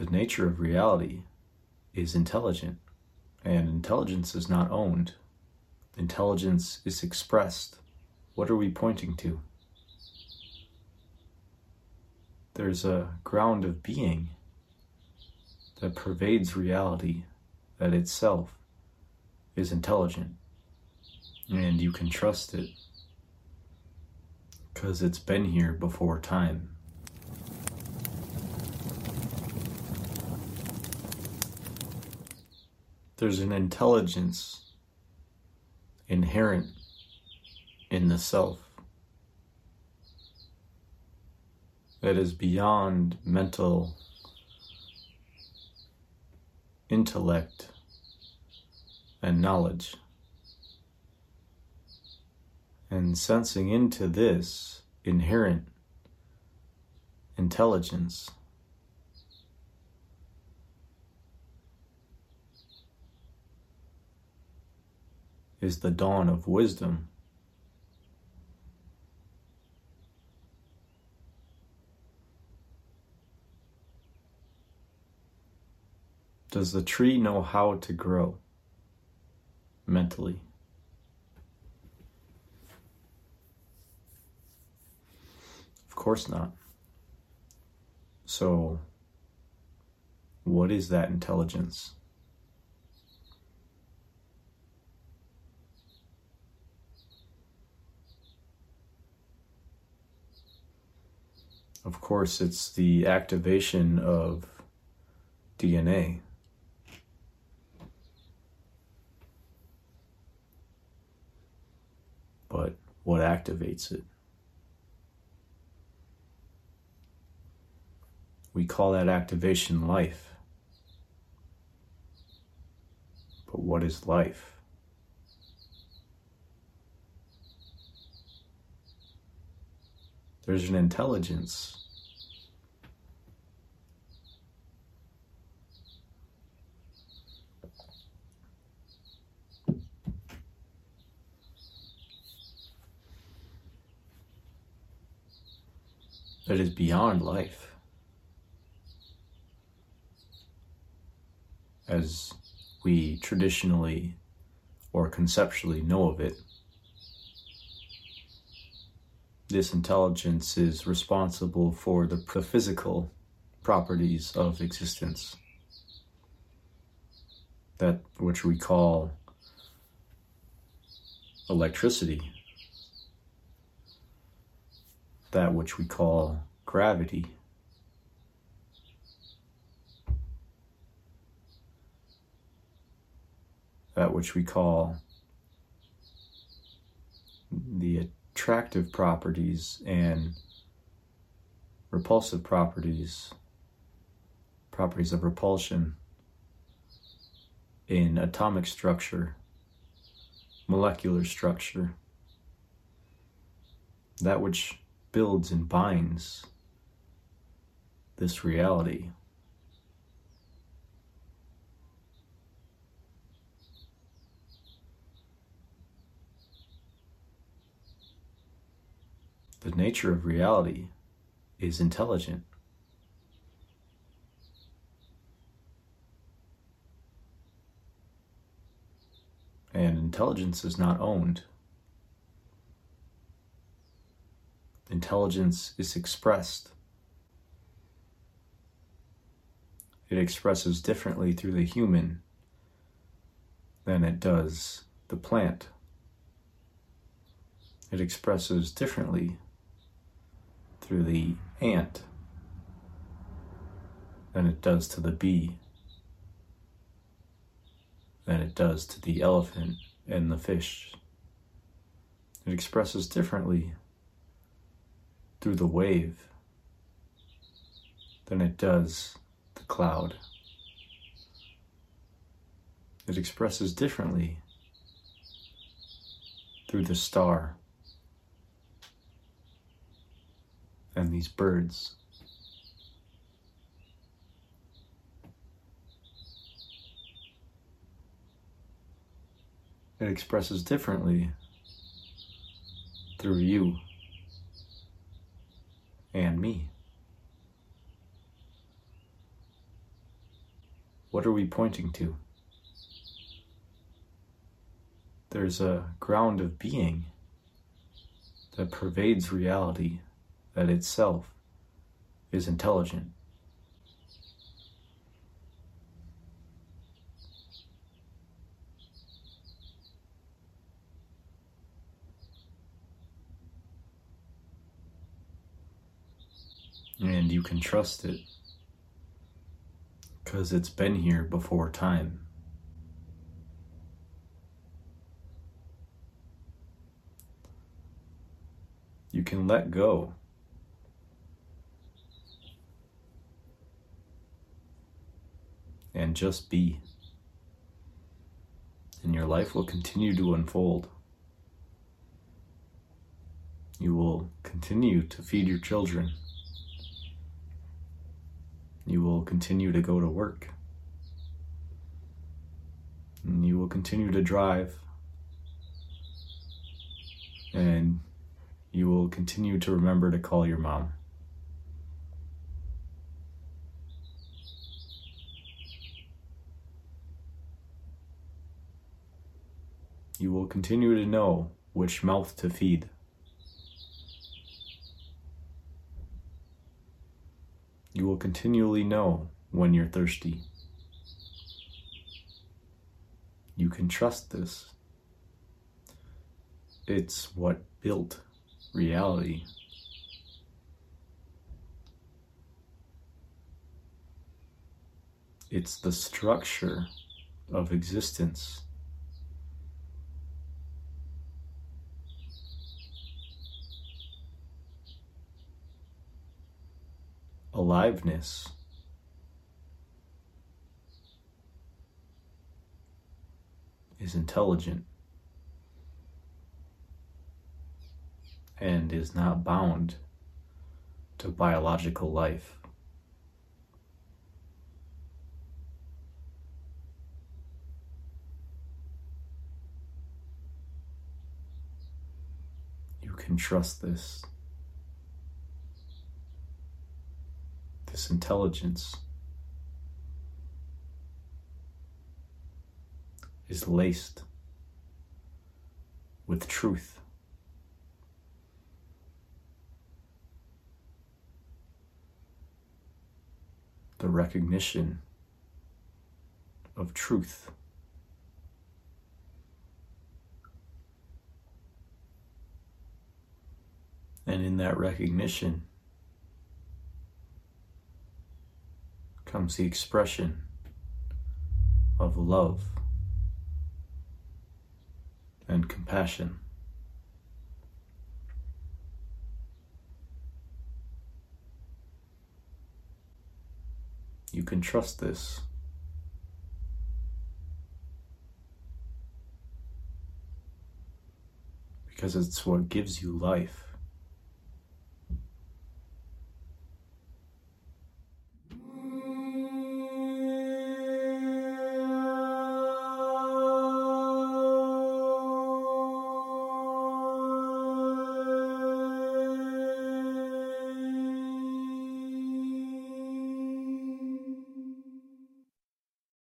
The nature of reality is intelligent, and intelligence is not owned. Intelligence is expressed. What are we pointing to? There's a ground of being that pervades reality that itself is intelligent and you can trust it because it's been here before time. There's an intelligence inherent in the self that is beyond mental intellect and knowledge. And sensing into this inherent intelligence. Is the dawn of wisdom. Does the tree know how to grow mentally? Of course not. So, what is that intelligence? Of course, it's the activation of DNA. but what activates it? We call that activation life. But what is life? There's an intelligence that is beyond life. As we traditionally or conceptually know of it, this intelligence is responsible for the physical properties of existence. That which we call electricity that which we call gravity. That which we call the attractive properties and repulsive properties, properties of repulsion in atomic structure, molecular structure, that which builds and binds this reality. The nature of reality is intelligent. And intelligence is not owned. intelligence is expressed. It expresses differently through the human than it does the plant. It expresses differently through the ant than it does to the bee, than it does to the elephant and the fish. It expresses differently through the wave than it does the cloud. It expresses differently through the star and these birds. It expresses differently through you and me. What are we pointing to? There's a ground of being that pervades reality that itself is intelligent. And you can trust it because it's been here before time. You can let go. And just be. And your life will continue to unfold. You will continue to feed your children. You will continue to go to work. And you will continue to drive. And you will continue to remember to call your mom. You will continue to know which mouth to feed. You will continually know when you're thirsty. You can trust this. It's what built reality. It's the structure of existence. Aliveness. Is intelligent. and is not bound to biological life. You can trust this. This intelligence is laced with truth. the recognition of truth. And in that recognition comes the expression of love and compassion. You can trust this. Because it's what gives you life.